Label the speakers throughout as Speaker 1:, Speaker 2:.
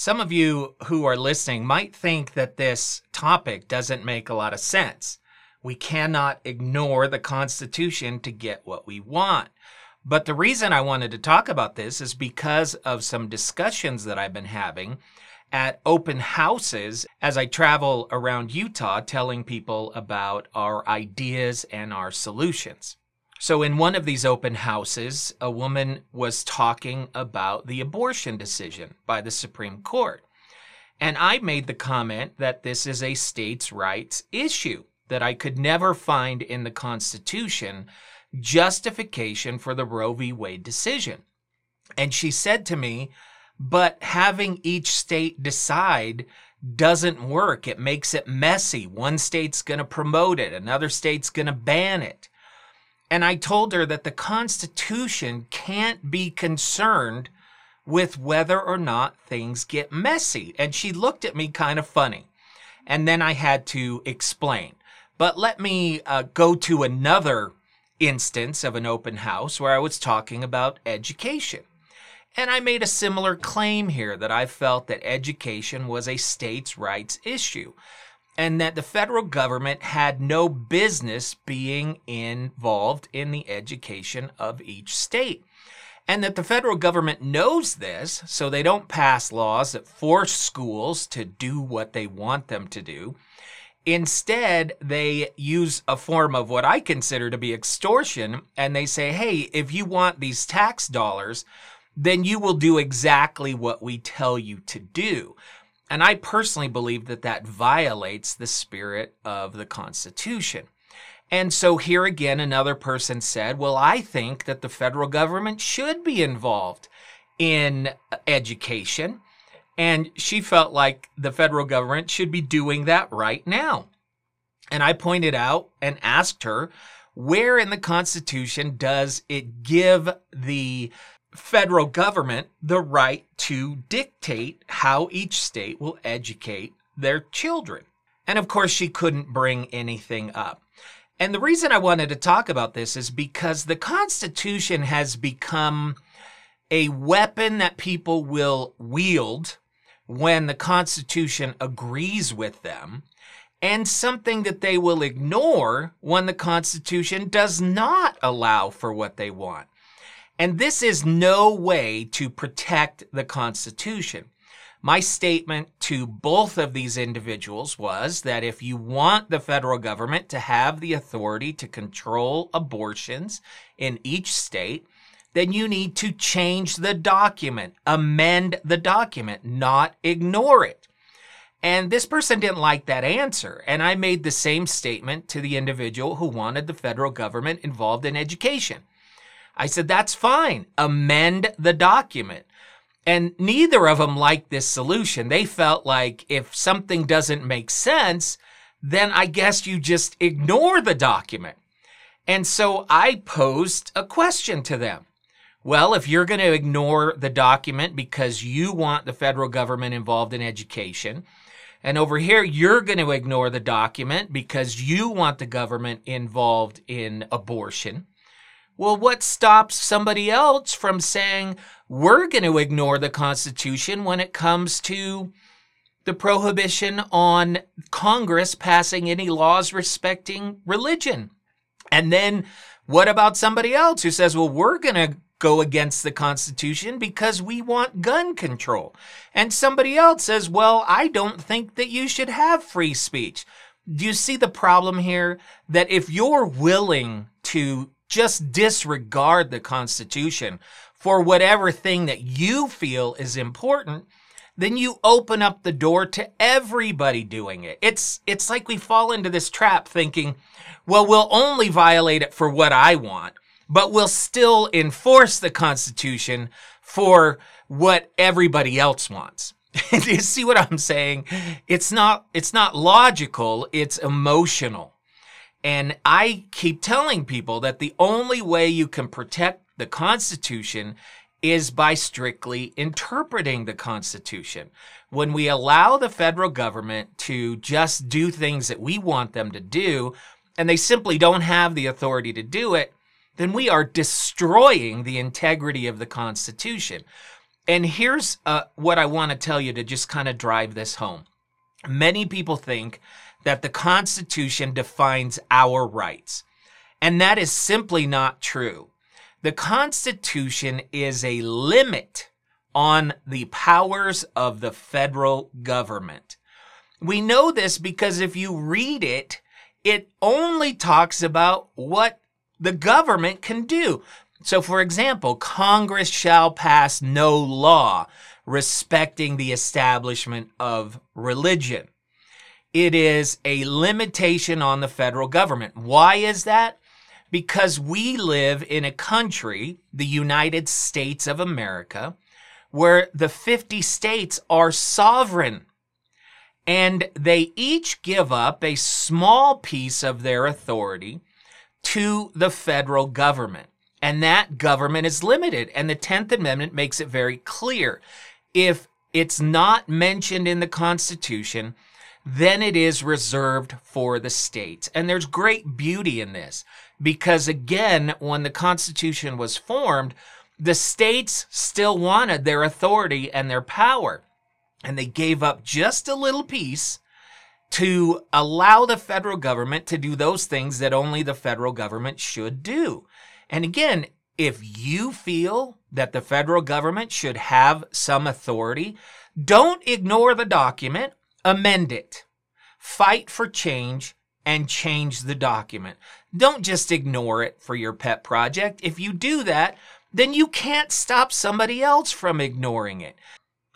Speaker 1: Some of you who are listening might think that this topic doesn't make a lot of sense. We cannot ignore the Constitution to get what we want. But the reason I wanted to talk about this is because of some discussions that I've been having at open houses as I travel around Utah telling people about our ideas and our solutions. So, in one of these open houses, a woman was talking about the abortion decision by the Supreme Court. And I made the comment that this is a states' rights issue, that I could never find in the Constitution justification for the Roe v. Wade decision. And she said to me, but having each state decide doesn't work. It makes it messy. One state's going to promote it, another state's going to ban it. And I told her that the Constitution can't be concerned with whether or not things get messy. And she looked at me kind of funny. And then I had to explain. But let me uh, go to another instance of an open house where I was talking about education. And I made a similar claim here that I felt that education was a states' rights issue and that the federal government had no business being involved in the education of each state. And that the federal government knows this, so they don't pass laws that force schools to do what they want them to do. Instead, they use a form of what I consider to be extortion, and they say, hey, if you want these tax dollars, then you will do exactly what we tell you to do. And I personally believe that that violates the spirit of the Constitution. And so here again, another person said, Well, I think that the federal government should be involved in education. And she felt like the federal government should be doing that right now. And I pointed out and asked her, where in the Constitution does it give the federal government the right to dictate how each state will educate their children. And of course, she couldn't bring anything up. And the reason I wanted to talk about this is because the Constitution has become a weapon that people will wield when the Constitution agrees with them, and something that they will ignore when the Constitution does not allow for what they want. And this is no way to protect the Constitution. My statement to both of these individuals was that if you want the federal government to have the authority to control abortions in each state, then you need to change the document, amend the document, not ignore it. And this person didn't like that answer. And I made the same statement to the individual who wanted the federal government involved in education. I said, that's fine. Amend the document. And neither of them liked this solution. They felt like if something doesn't make sense, then I guess you just ignore the document. And so I posed a question to them. Well, if you're going to ignore the document because you want the federal government involved in education, and over here you're going to ignore the document because you want the government involved in abortion, well, what stops somebody else from saying we're going to ignore the Constitution when it comes to the prohibition on Congress passing any laws respecting religion? And then what about somebody else who says, well, we're going to go against the Constitution because we want gun control? And somebody else says, well, I don't think that you should have free speech. Do you see the problem here? That if you're willing to just disregard the Constitution for whatever thing that you feel is important, then you open up the door to everybody doing it. It's, it's like we fall into this trap thinking, well, we'll only violate it for what I want, but we'll still enforce the Constitution for what everybody else wants. Do you see what I'm saying? It's not, it's not logical. It's emotional. And I keep telling people that the only way you can protect the Constitution is by strictly interpreting the Constitution. When we allow the federal government to just do things that we want them to do, and they simply don't have the authority to do it, then we are destroying the integrity of the Constitution. And here's uh, what I want to tell you to just kind of drive this home. Many people think that the Constitution defines our rights, and that is simply not true. The Constitution is a limit on the powers of the federal government. We know this because if you read it, it only talks about what the government can do. So, for example, Congress shall pass no law respecting the establishment of religion. It is a limitation on the federal government. Why is that? Because we live in a country, the United States of America, where the 50 states are sovereign and they each give up a small piece of their authority to the federal government. And that government is limited. And the 10th Amendment makes it very clear. If it's not mentioned in the Constitution, then it is reserved for the states. And there's great beauty in this because, again, when the Constitution was formed, the states still wanted their authority and their power and they gave up just a little piece to allow the federal government to do those things that only the federal government should do. And again, if you feel that the federal government should have some authority, don't ignore the document, amend it. Fight for change and change the document. Don't just ignore it for your pet project. If you do that, then you can't stop somebody else from ignoring it.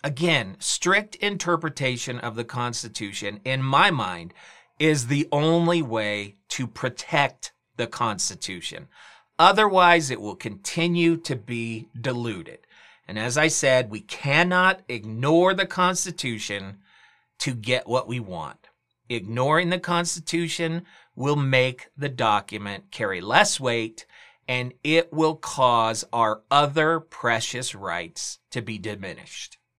Speaker 1: Again, strict interpretation of the Constitution, in my mind, is the only way to protect the Constitution. Otherwise, it will continue to be diluted. And as I said, we cannot ignore the Constitution to get what we want. Ignoring the Constitution will make the document carry less weight and it will cause our other precious rights to be diminished.